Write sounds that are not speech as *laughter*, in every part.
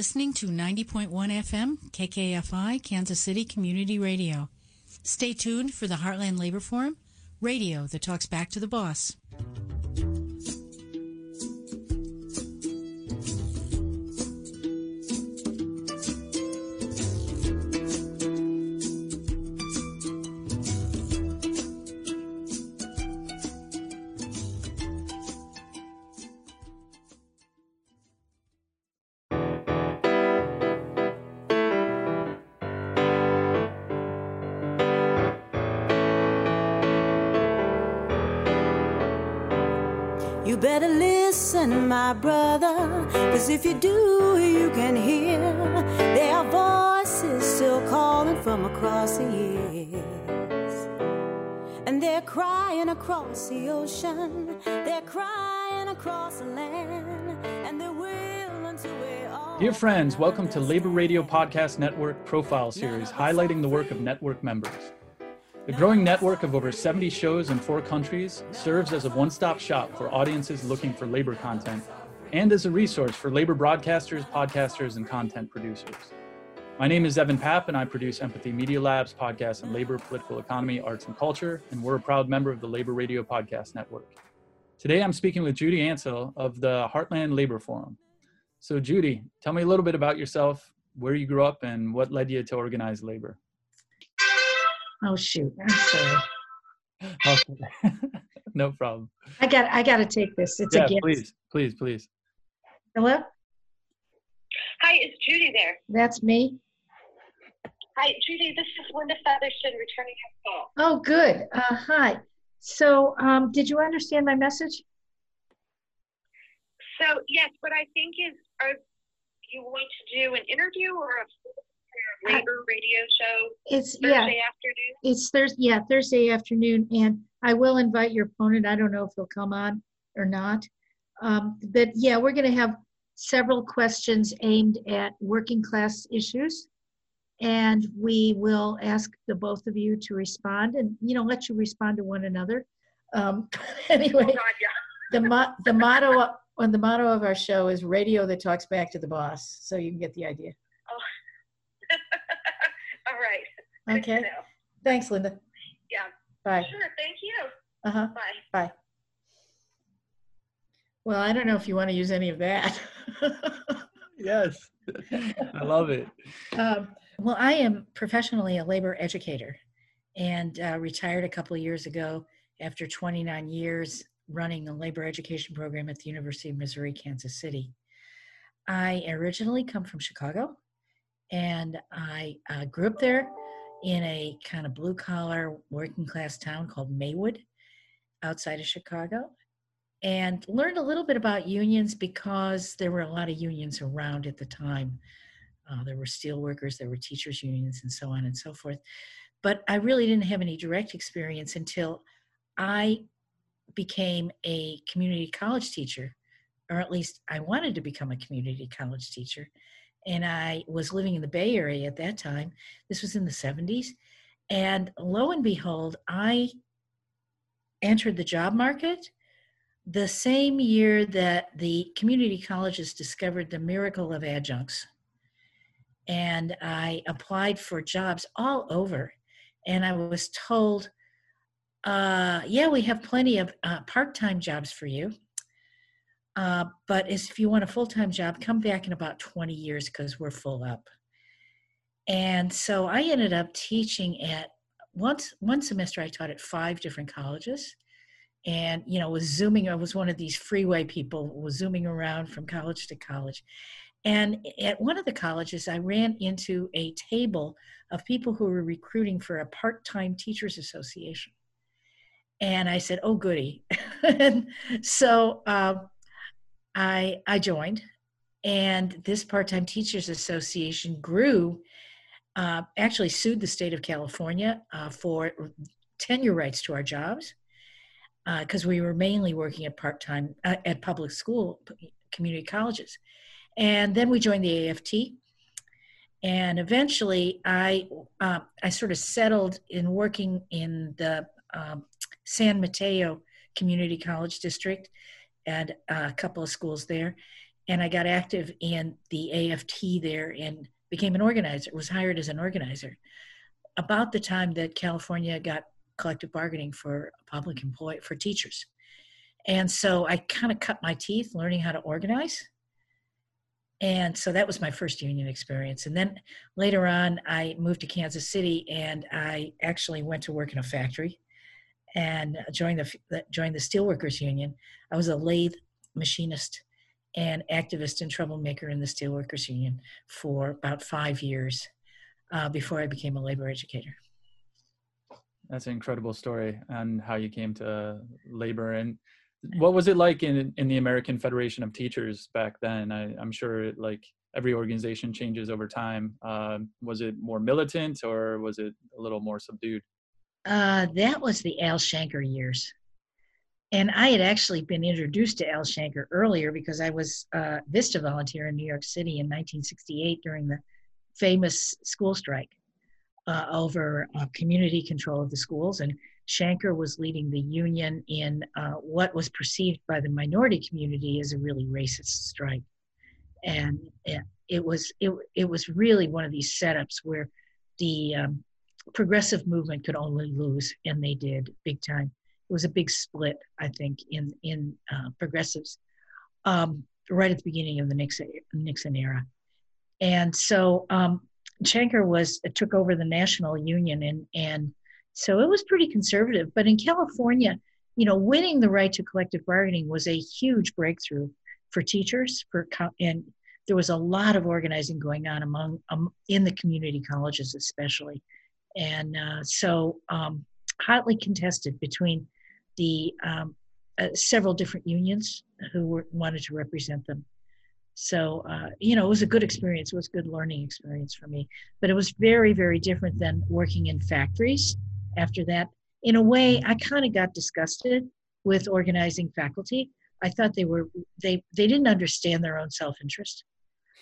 listening to 90.1 FM KKFI Kansas City Community Radio. Stay tuned for the Heartland Labor Forum, radio that talks back to the boss. My brother. Cause if you do, you can hear their voices still calling from across the years. And they're crying across the ocean, they're crying across the land, and they will until we all. Dear friends, welcome to Labor Radio Podcast Network Profile Series, highlighting the work of network members. The growing network of over 70 shows in four countries serves as a one stop shop for audiences looking for labor content and as a resource for labor broadcasters, podcasters, and content producers. My name is Evan Papp, and I produce Empathy Media Labs podcast on labor, political economy, arts, and culture, and we're a proud member of the Labor Radio Podcast Network. Today I'm speaking with Judy Ancel of the Heartland Labor Forum. So, Judy, tell me a little bit about yourself, where you grew up, and what led you to organize labor. Oh shoot, I'm sorry. *laughs* Okay. *laughs* no problem. I got I got to take this. It's yeah, a gift. please, please, please. Hello. Hi, is Judy there? That's me. Hi, Judy. This is Linda Featherston returning your call. Oh, good. Uh, hi. So, um, did you understand my message? So yes, what I think is, are you want to do an interview or a labor radio show It's Thursday yeah. afternoon? It's Thursday. Yeah, Thursday afternoon, and I will invite your opponent. I don't know if he'll come on or not. Um, but yeah, we're going to have several questions aimed at working class issues. And we will ask the both of you to respond and, you know, let you respond to one another. Um, *laughs* anyway, Oh, God, yeah. the, mo- the motto on the motto of our show is radio that talks back to the boss. So you can get the idea. Right. Good Okay. know. Thanks, Linda. Yeah. Bye. Sure. Thank you. Uh-huh. Bye. Bye. Well, I don't know if you want to use any of that. *laughs* Yes, I love it. um, well, I am professionally a labor educator and uh, retired a couple of years ago after 29 years running a labor education program at the University of Missouri, Kansas City. I originally come from Chicago and I uh, grew up there in a kind of blue collar working class town called Maywood outside of Chicago and learned a little bit about unions because there were a lot of unions around at the time. Uh, there were steel workers, there were teachers' unions, and so on and so forth. But I really didn't have any direct experience until I became a community college teacher, or at least I wanted to become a community college teacher. And I was living in the Bay Area at that time. This was in the 70s. And lo and behold, I entered the job market the same year that the community colleges discovered the miracle of adjuncts. And I applied for jobs all over. And I was told, uh, yeah, we have plenty of uh, part time jobs for you. Uh, but if you want a full time job, come back in about 20 years because we're full up. And so I ended up teaching at once one semester I taught at five different colleges. And you know was zooming i was one of these freeway people was zooming around from college to college. And at one of the colleges i ran into a table of people who were recruiting for a part-time teachers association. And i said oh goody. *laughs* And so um, i i joined and this part-time teachers association grew uh, actually sued the state of california uh, for tenure rights to our jobs because uh, we were mainly working at part time uh, at public school community colleges. And then we joined the AFT. And eventually, I uh, I sort of settled in working in the um, San Mateo Community College District and a couple of schools there. and I got active in the AFT there and became an organizer, was hired as an organizer. About the time that California got collective bargaining for public employee for teachers. And so I kind of cut my teeth learning how to organize. And so that was my first union experience. And then later on, I moved to Kansas City and I actually went to work in a factory and joined the, joined the Steelworkers Union. I was a lathe machinist and activist and troublemaker in the Steelworkers Union for about five years uh, before I became a labor educator. That's an incredible story and how you came to labor. And what was it like in, in the American Federation of Teachers back then? I, am sure it, like every organization changes over time. Uh, was it more militant or was it a little more subdued? Uh, that was the Al Shanker years. And I had actually been introduced to Al Shanker earlier because I was a VISTA volunteer in New York City in 1968 during the famous school strike uh, over uh, community control of the schools. And Shanker was leading the union in uh, what was perceived by the minority community as a really racist strike. And it was it, it was really one of these setups where the um, progressive movement could only lose, and they did big time. It was a big split, I think, in in uh, progressives um, right at the beginning of the Nixon Nixon era, and so um, Shanker was took over the national union, and and so it was pretty conservative. But in California, you know, winning the right to collective bargaining was a huge breakthrough for teachers, for and there was a lot of organizing going on among um, in the community colleges, especially and uh, so um, hotly contested between the um, uh, several different unions who were, wanted to represent them. So uh, you know, it was a good experience. It was a good learning experience for me. But it was very, very different than working in factories. After that, in a way, I kind of got disgusted with organizing faculty. I thought they were they they didn't understand their own self interest.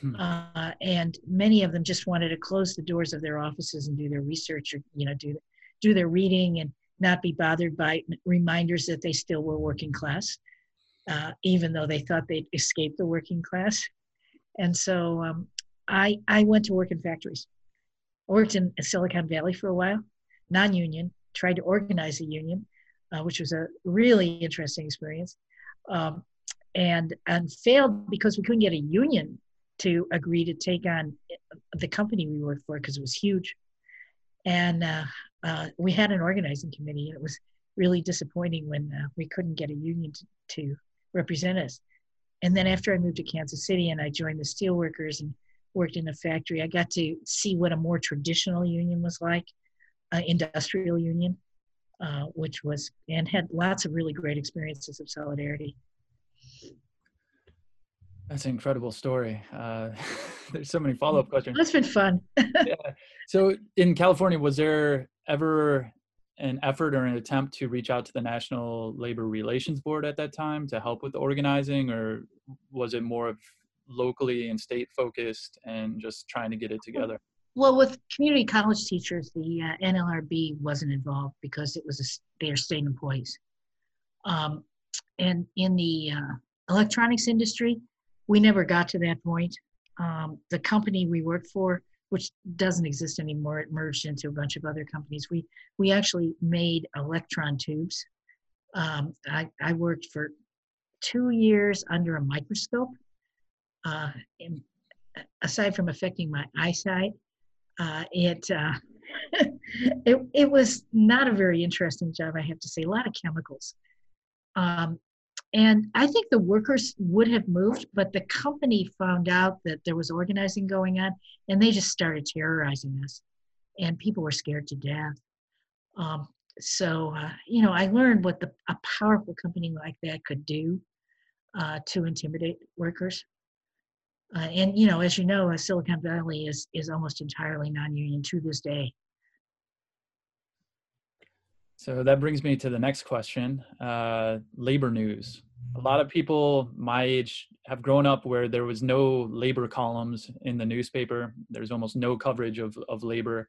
Hmm. Uh, and many of them just wanted to close the doors of their offices and do their research or you know do do their reading and not be bothered by reminders that they still were working class uh, even though they thought they'd escaped the working class and so um, I, I went to work in factories I worked in silicon valley for a while non-union tried to organize a union uh, which was a really interesting experience um, and and failed because we couldn't get a union to agree to take on the company we worked for because it was huge. And uh, uh, we had an organizing committee, and it was really disappointing when uh, we couldn't get a union to, to, represent us. And then after I moved to Kansas City and I joined the steelworkers and worked in a factory, I got to see what a more traditional union was like, uh, industrial union, uh, which was and had lots of really great experiences of solidarity. That's an incredible story. Uh, *laughs* there's so many follow up questions. That's been fun. *laughs* yeah. So in California, was there ever an effort or an attempt to reach out to the National Labor Relations Board at that time to help with the organizing, or was it more of locally and state focused and just trying to get it together? Well, with community college teachers, the uh, NLRB wasn't involved because it was a, they are state employees. Um, and in the uh, electronics industry, we never got to that point. Um, the company we worked for, which doesn't exist anymore, it merged into a bunch of other companies. We we actually made electron tubes. Um, I, I worked for two years under a microscope. Uh, aside from affecting my eyesight, uh, it, uh, *laughs* it it was not a very interesting job. I have to say, a lot of chemicals. Um, and I think the workers would have moved, but the company found out that there was organizing going on and they just started terrorizing us. And people were scared to death. Um, so, uh, you know, I learned what the, a powerful company like that could do uh, to intimidate workers. Uh, and, you know, as you know, Silicon Valley is, is almost entirely non union to this day. So that brings me to the next question uh, labor news. A lot of people my age have grown up where there was no labor columns in the newspaper. There's almost no coverage of, of labor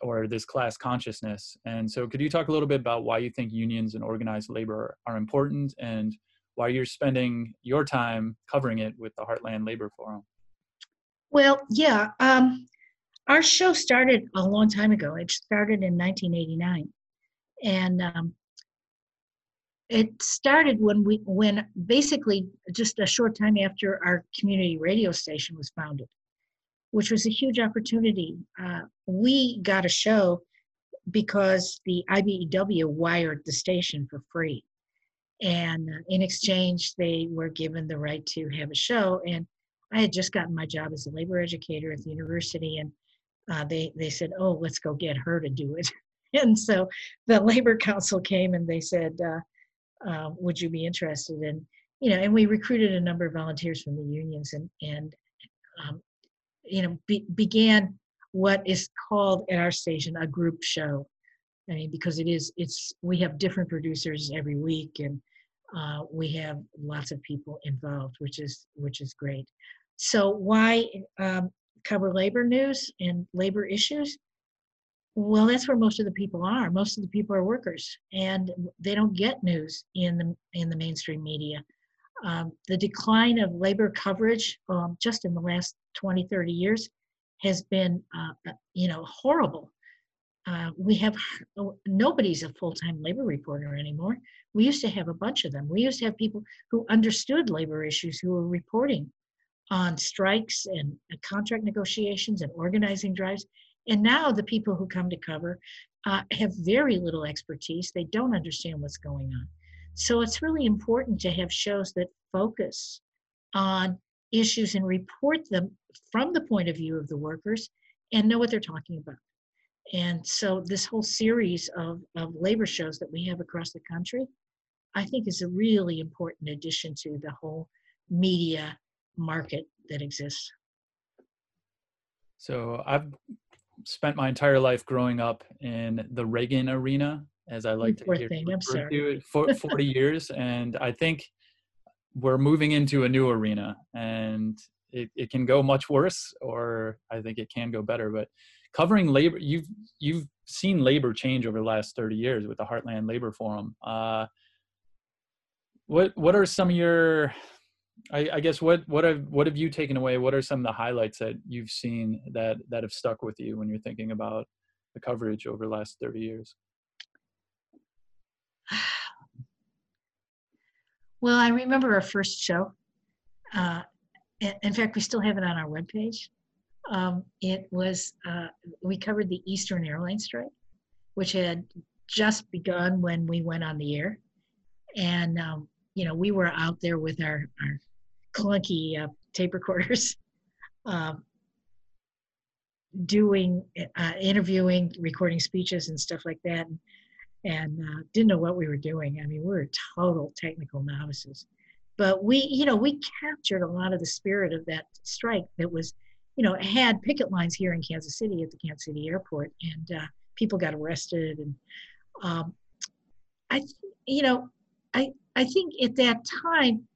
or this class consciousness. And so, could you talk a little bit about why you think unions and organized labor are important and why you're spending your time covering it with the Heartland Labor Forum. Well, yeah. Um, our show started a long time ago. It started in 1989, and um, it started when we when basically just a short time after our community radio station was founded, which was a huge opportunity. Uh, we got a show because the IBEW wired the station for free. And uh, in exchange, they were given the right to have a show. And I had just gotten my job as a labor educator at the university, and uh, they they said, "Oh, let's go get her to do it." And so the *laughs* labor council came and they said, uh, uh, "Would you be interested?" in you know, and we recruited a number of volunteers from the unions, and and um, you know be, began what is called at our station a group show. I mean, because it is, it's we have different producers every week, and uh, we have lots of people involved, which is which is great. So why um, cover labor news and labor issues? Well, that's where most of the people are. Most of the people are workers, and they don't get news in the in the mainstream media. Um, the decline of labor coverage um, just in the last 20, 30 years has been, uh, you know, horrible. Uh, we have nobody's a full-time labor reporter anymore. We used to have a bunch of them. We used to have people who understood labor issues who were reporting on strikes and contract negotiations and organizing drives. And now the people who come to cover uh, have very little expertise. They don't understand what's going on. So it's really important to have shows that focus on issues and report them from the point of view of the workers and know what they're talking about. And so this whole series of, of labor shows that we have across the country, I think is a really important addition to the whole media market that exists. So I've spent my entire life growing up in the Reagan arena, as I like to hear thing. I'm sorry. to it, for 40 *laughs* years. And I think we're moving into a new arena and it, it can go much worse or i think it can go better but covering labor you've you've seen labor change over the last 30 years with the heartland labor forum uh, what what are some of your I, I, guess what what have what have you taken away what are some of the highlights that you've seen that that have stuck with you when you're thinking about the coverage over the last 30 years *sighs* Well, I remember our first show. Uh, in fact, we still have it on our webpage. Um, it was, uh, we covered the Eastern Airlines strike, which had just begun when we went on the air. And, um, you know, we were out there with our, our clunky uh, tape recorders, *laughs* um, doing, uh, interviewing, recording speeches and stuff like that. And, and uh, didn't know what we were doing. I mean, we were total technical novices. But we, you know, we captured a lot of the spirit of that strike that was, you know, had picket lines here in Kansas City at the Kansas City airport, and uh, people got arrested. And um, I, you know, I, I think at that time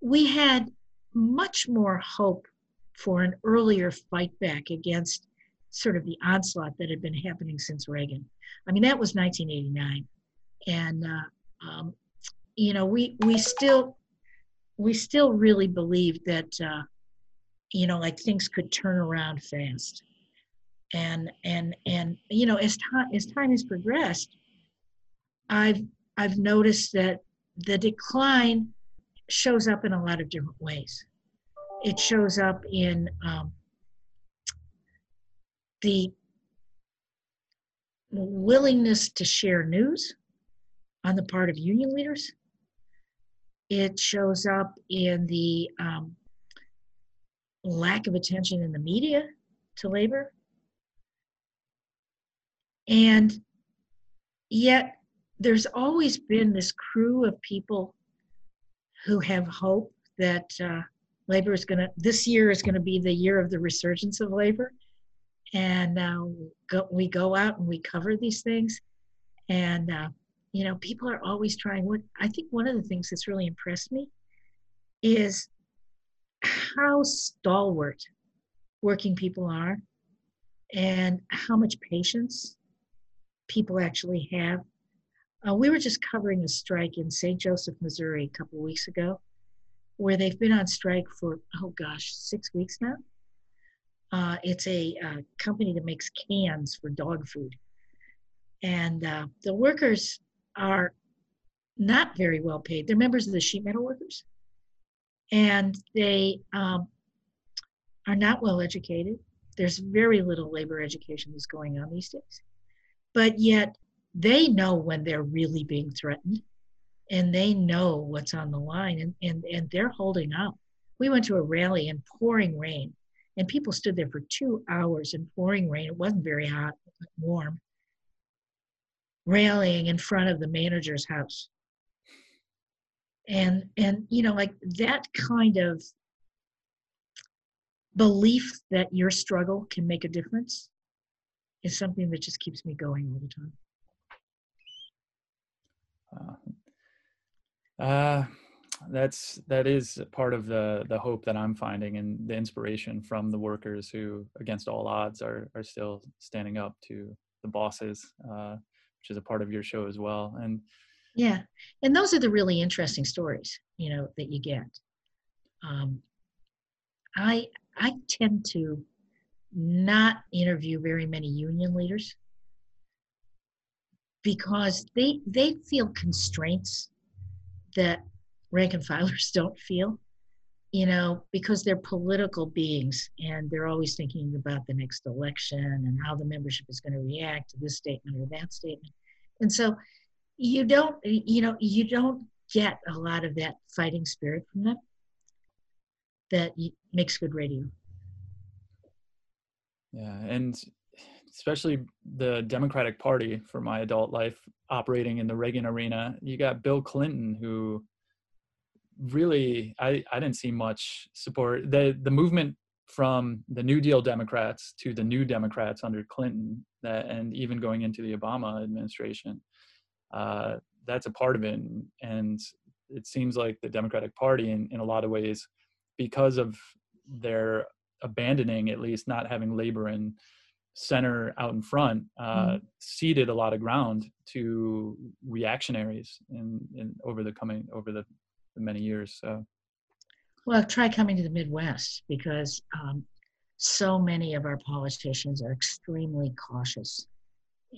we had much more hope for an earlier fight back against sort of the onslaught that had been happening since Reagan. I mean, that was 1989, and uh, um, you know, we we still we still really believed that uh, you know, like things could turn around fast, and and and you know, as time as time has progressed, I've I've noticed that the decline shows up in a lot of different ways. It shows up in um, the willingness to share news on the part of union leaders. It shows up in the um, lack of attention in the media to labor. And yet, there's always been this crew of people who have hope that uh, labor is going to, this year is going to be the year of the resurgence of labor. And uh, we go out and we cover these things. And uh, you know people are always trying. What i think one of the things that's really impressed me is how stalwart working people are and how much patience people actually have Uh, we were just covering a strike in St. Joseph, Missouri, a couple weeks ago, where they've been on strike for oh gosh, six weeks now. Uh, it's a uh, company that makes cans for dog food, and uh, the workers are not very well paid. They're members of the sheet metal workers, and they um, are not well educated. There's very little labor education that's going on these days, but yet they know when they're really being threatened, and they know what's on the line, and and and they're holding up. We went to a rally in pouring rain, and people stood there for two hours in pouring rain. It wasn't very hot, but warm, rallying in front of the manager's house and and you know like that kind of belief that your struggle can make a difference is something that just keeps me going all the time uh, uh, that's that is part of the the hope that i'm finding and the inspiration from the workers who against all odds are are still standing up to the bosses uh, which is a part of your show as well. And yeah, and those are the really interesting stories, you know, that you get. Um, I I tend to not interview very many union leaders because they they feel constraints that rank and filers *laughs* don't feel you know because they're political beings and they're always thinking about the next election and how the membership is going to react to this statement or that statement. And so you don't you know you don't get a lot of that fighting spirit from them that makes good radio. Yeah and especially the democratic party for my adult life operating in the reagan arena you got bill clinton who really i i didn't see much support the the movement from the new deal democrats to the new democrats under clinton that and even going into the obama administration uh, that's a part of it. And it seems like the Democratic Party, in, in a lot of ways, because of their abandoning, at least not having labor in center out in front, uh, mm-hmm. ceded a lot of ground to reactionaries in, in over the coming over the, the many years. So. Well, try coming to the Midwest because um, so many of our politicians are extremely cautious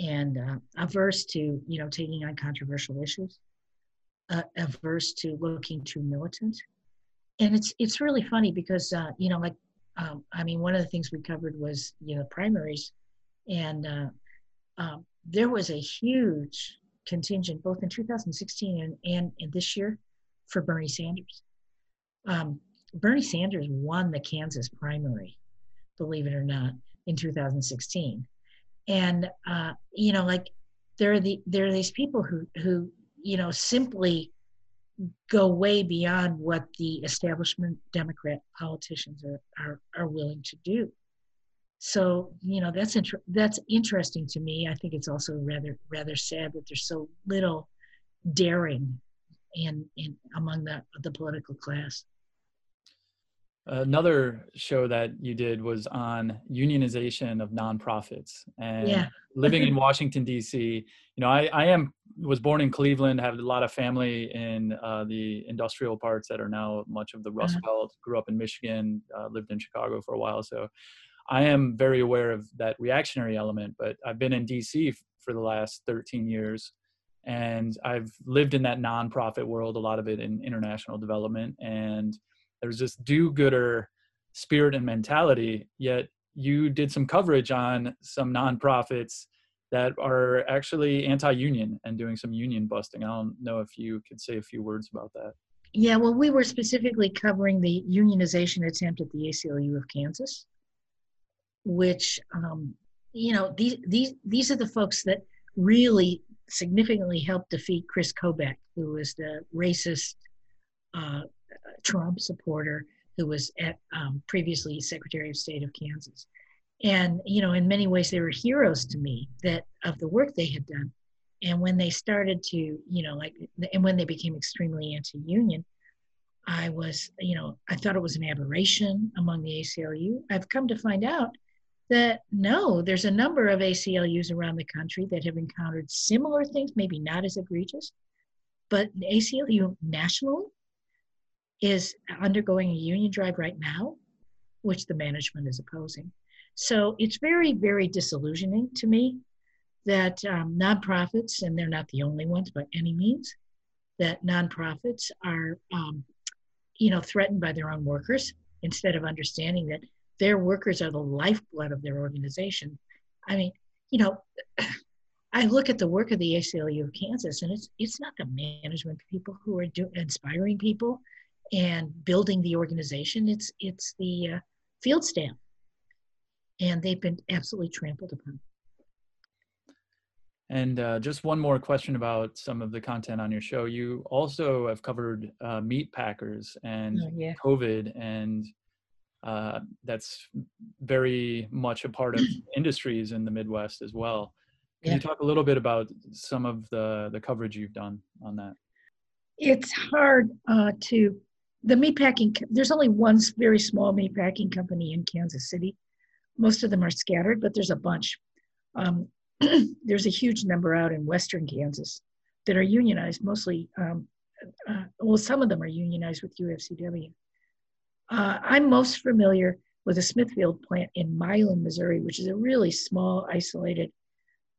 and uh, averse to you know taking on controversial issues, uh, averse to looking too militant, and it's it's really funny because uh, you know like um, I mean one of the things we covered was you know primaries, and uh, um, there was a huge contingent both in 2016 and and, and this year for Bernie Sanders. Um, Bernie Sanders won the Kansas primary, believe it or not, in 2016 and uh, you know like there are the there are these people who who you know simply go way beyond what the establishment democrat politicians are are, are willing to do. So you know that's inter- that's interesting to me. I think it's also rather rather sad that there's so little daring in in among the the political class another show that you did was on unionization of nonprofits and yeah. living in *laughs* washington d.c you know I, I am was born in cleveland have a lot of family in uh, the industrial parts that are now much of the rust uh-huh. belt grew up in michigan uh, lived in chicago for a while so i am very aware of that reactionary element but i've been in dc for the last 13 years and i've lived in that nonprofit world a lot of it in international development and there's this do-gooder spirit and mentality yet you did some coverage on some nonprofits that are actually anti-union and doing some union busting. I don't know if you could say a few words about that. Yeah well we were specifically covering the unionization attempt at the aclu of kansas which um, you know these these these are the folks that really significantly helped defeat Chris Kobach, who was the racist uh, Trump supporter who was at, um, previously Secretary of State of Kansas. And, you know, in many ways, they were heroes to me that of the work they had done. And when they started to, you know, like, and when they became extremely anti union, I was, you know, I thought it was an aberration among the ACLU. I've come to find out that no, there's a number of ACLUs around the country that have encountered similar things, maybe not as egregious, but ACLU nationally is undergoing a union drive right now, which the management is opposing. So it's very, very disillusioning to me that um, nonprofits, and they're not the only ones by any means, that nonprofits are, um, you know, threatened by their own workers instead of understanding that their workers are the lifeblood of their organization. I mean, you know, *clears throat* I look at the work of the ACLU of Kansas, and it's it's not the management people who are do, inspiring people and building the organization. It's it's the uh, field staff, and they've been absolutely trampled upon. And uh, just one more question about some of the content on your show. You also have covered uh, meat packers and Oh, yeah. COVID, and uh, that's very much a part of *clears throat* industries in the Midwest as well. Can you talk a little bit about some of the the coverage you've done on that? It's hard uh, to the meatpacking. There's only one very small meatpacking company in Kansas City. Most of them are scattered, but there's a bunch. Um, *clears throat* there's a huge number out in western Kansas that are unionized, mostly. Um, uh, well, some of them are unionized with UFCW. Uh, I'm most familiar with the Smithfield plant in Milan, Missouri, which is a really small, isolated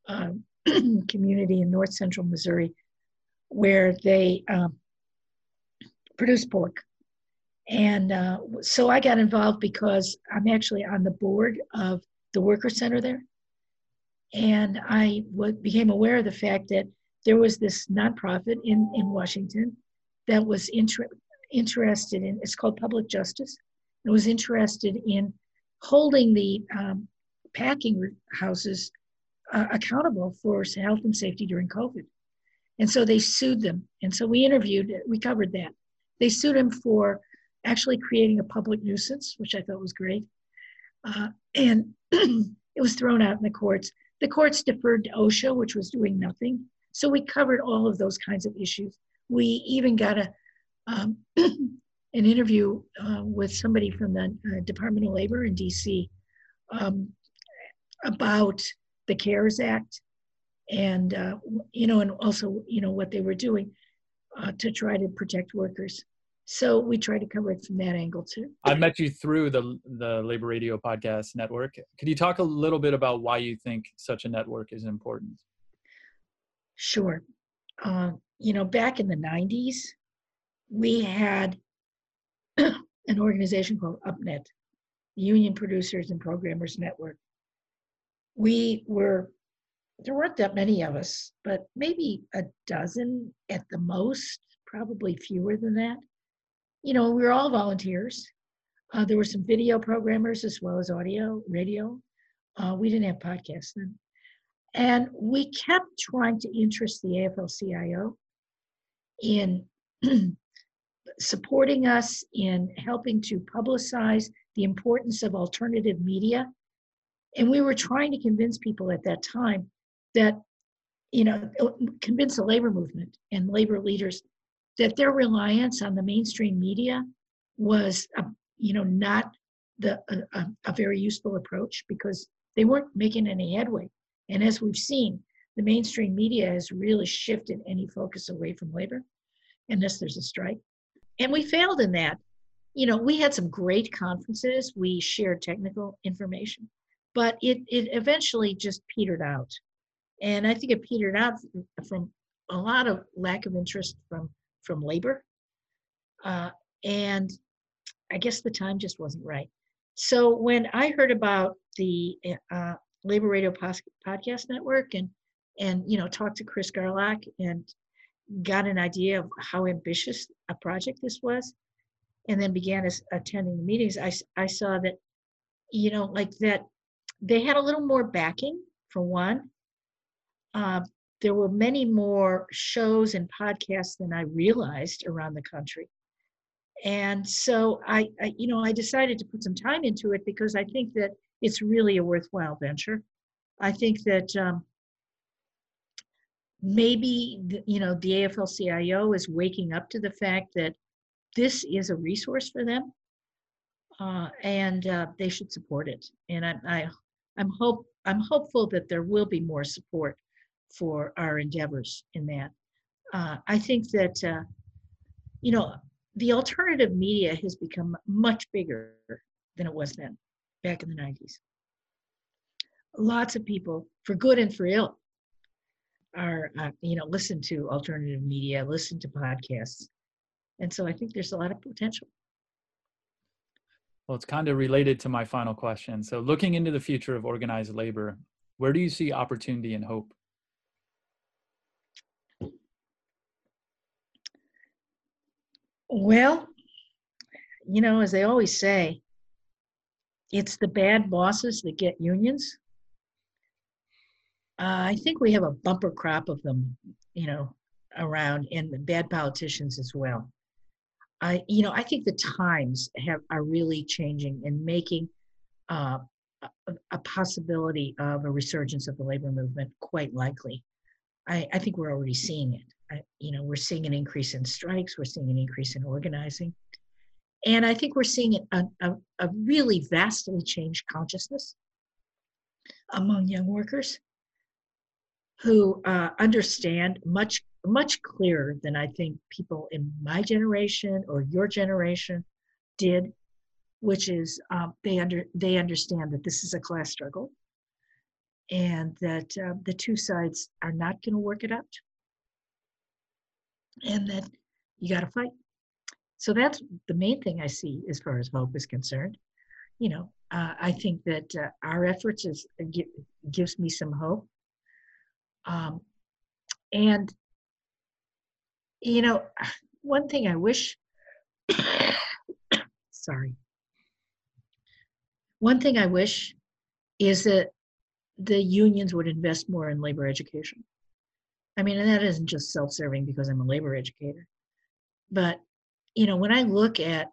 um, *clears throat* community in north central Missouri, where they um, produce pork. And uh, so I got involved because I'm actually on the board of the Worker Center there. And I w- became aware of the fact that there was this nonprofit in, in Washington that was inter- interested in, it's called Public Justice. It was interested in holding the um, packing houses uh, accountable for health and safety during COVID. And so they sued them. And so we interviewed, we covered that. They sued him for actually creating a public nuisance, which I thought was great. Uh, and *clears throat* it was thrown out in the courts. The courts deferred to OSHA, which was doing nothing. So we covered all of those kinds of issues. We even got a um, *clears throat* an interview uh, with somebody from the uh, Department of Labor in DC um, about the CARES Act and uh, you know, and also you know what they were doing uh, to try to protect workers. So we try to cover it from that angle too. I met you through the the Labor Radio Podcast Network. Could you talk a little bit about why you think such a network is important? Sure. Uh, you know, back in the 90s, we had *clears throat* an organization called UPPNET, Union Producers and Programmers Network. We were, there weren't that many of us, but maybe a dozen at the most, probably fewer than that. You know, we were all volunteers. Uh, there were some video programmers as well as audio, radio. Uh, we didn't have podcasts then. And we kept trying to interest the AFL CIO in *clears throat* supporting us in helping to publicize the importance of alternative media. And we were trying to convince people at that time that, you know, convince the labor movement and labor leaders that their reliance on the mainstream media was, a, you know, not the a, a, very useful approach because they weren't making any headway. And as we've seen, the mainstream media has really shifted any focus away from labor, unless there's a strike. And we failed in that. You know, we had some great conferences, we shared technical information, but it, it eventually just petered out. And I think it petered out from a lot of lack of interest from, from labor. Uh, and I guess the time just wasn't right. So when I heard about the uh, Labor Radio Pos- Podcast Network and and you know talked to Chris Garlock and got an idea of how ambitious a project this was, and then began as, attending the meetings. I saw that you know like that they had a little more backing for one. Uh, there were many more shows and podcasts than I realized around the country. And so I, I, you know, I decided to put some time into it because I think that it's really a worthwhile venture. I think that um, maybe you know the AFL-CIO is waking up to the fact that this is a resource for them, uh, and uh, they should support it. And I, I I'm hope I'm hopeful that there will be more support for our endeavors in that. Uh, I think that uh, you know the alternative media has become much bigger than it was then, back in the 90s. Lots of people, for good and for ill, are uh, you know listen to alternative media, listen to podcasts, and so I think there's a lot of potential. Well, it's kind of related to my final question. So, looking into the future of organized labor, where do you see opportunity and hope? Well, you know, as they always say, it's the bad bosses that get unions. Uh, I think we have a bumper crop of them, you know, around, and the bad politicians as well. I, you know, I think the times have are really changing and making uh, a, a, possibility of a resurgence of the labor movement quite likely. I, I think we're already seeing it. You know, we're seeing an increase in strikes. We're seeing an increase in organizing, and I think we're seeing a, a, a really vastly changed consciousness among young workers who uh, understand much much clearer than I think people in my generation or your generation did, which is um, they under they understand that this is a class struggle, and that uh, the two sides are not going to work it out, and that you got to fight. So that's the main thing I see as far as hope is concerned. You know, uh, I think that uh, our efforts is uh, gives me some hope. Um, and you know, *sighs* one thing I wish, *coughs* sorry, one thing I wish is that the unions would invest more in labor education. I mean, and that isn't just self serving because I'm a labor educator. But, you know, when I look at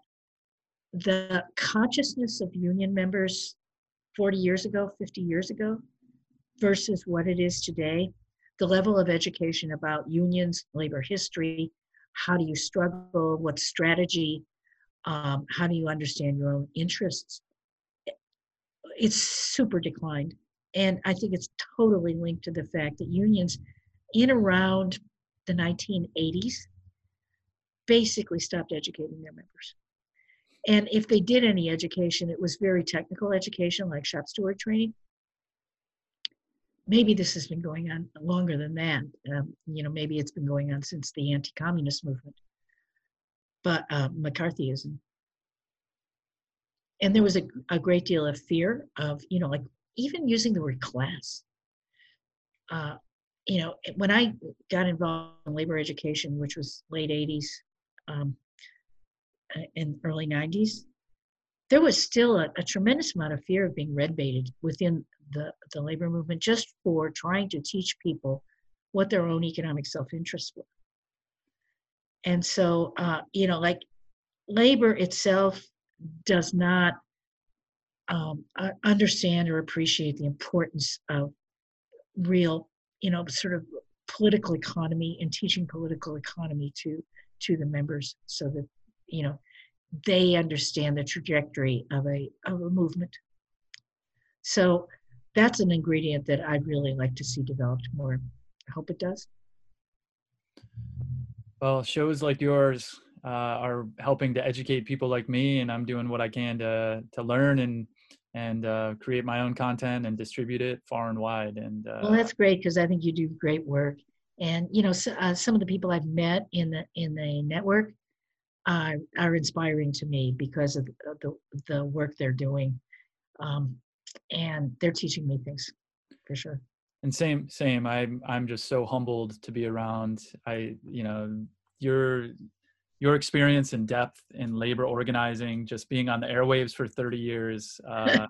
the consciousness of union members 40 years ago, 50 years ago, versus what it is today, the level of education about unions, labor history, how do you struggle, what strategy, um, how do you understand your own interests. It's super declined. And I think it's totally linked to the fact that unions in around the 1980s basically stopped educating their members. And if they did any education, it was very technical education like shop steward training maybe this has been going on longer than that. Um, you know, maybe it's been going on since the anti-communist movement, but uh, McCarthyism. And there was a, a great deal of fear of, you know, like even using the word class. Uh, you know, when I got involved in labor education, which was late 80s um, and early 90s, there was still a, a, tremendous amount of fear of being red baited within the, the labor movement just for trying to teach people what their own economic self-interest were. And so, uh, you know, like labor itself does not um, understand or appreciate the importance of real, you know, sort of political economy and teaching political economy to to the members so that you know they understand the trajectory of a of a movement. So that's an ingredient that I'd really like to see developed more. I hope it does. Well, shows like yours uh, are helping to educate people like me, and I'm doing what I can to to learn and and uh, create my own content and distribute it far and wide. And uh, well, that's great because I think you do great work. And you know, so, uh, some of the people I've met in the in the network are are inspiring to me because of the the work they're doing. Um, and they're teaching me things for sure and same same i'm i'm just so humbled to be around i you know your your experience and depth in labor organizing just being on the airwaves for 30 years *laughs* uh,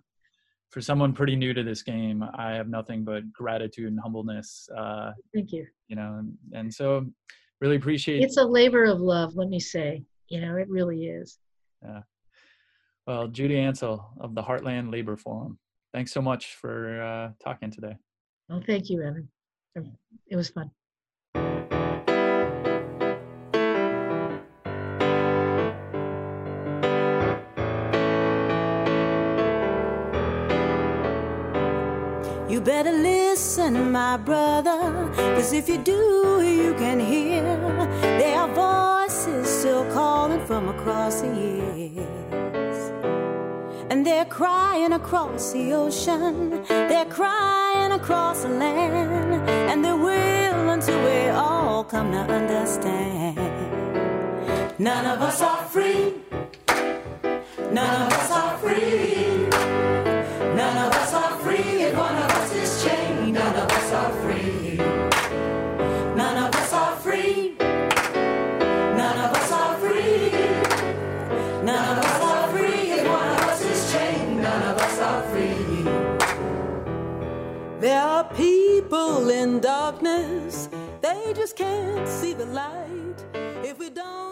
for someone pretty new to this game i have nothing but gratitude and humbleness uh, thank you you know and, and so really appreciate it's a labor of love let me say you know it really is yeah well judy ancel of the heartland labor forum thanks so much for uh, talking today. Well, thank you, Evan. It was fun. You better listen, my brother, cause if you do, you can hear. There are voices still calling from across the years. And they're crying across the ocean, they're crying across the land, and they will until we all come to understand. None of us are free, none of us are free, There are people in darkness, they just can't see the light. If we don't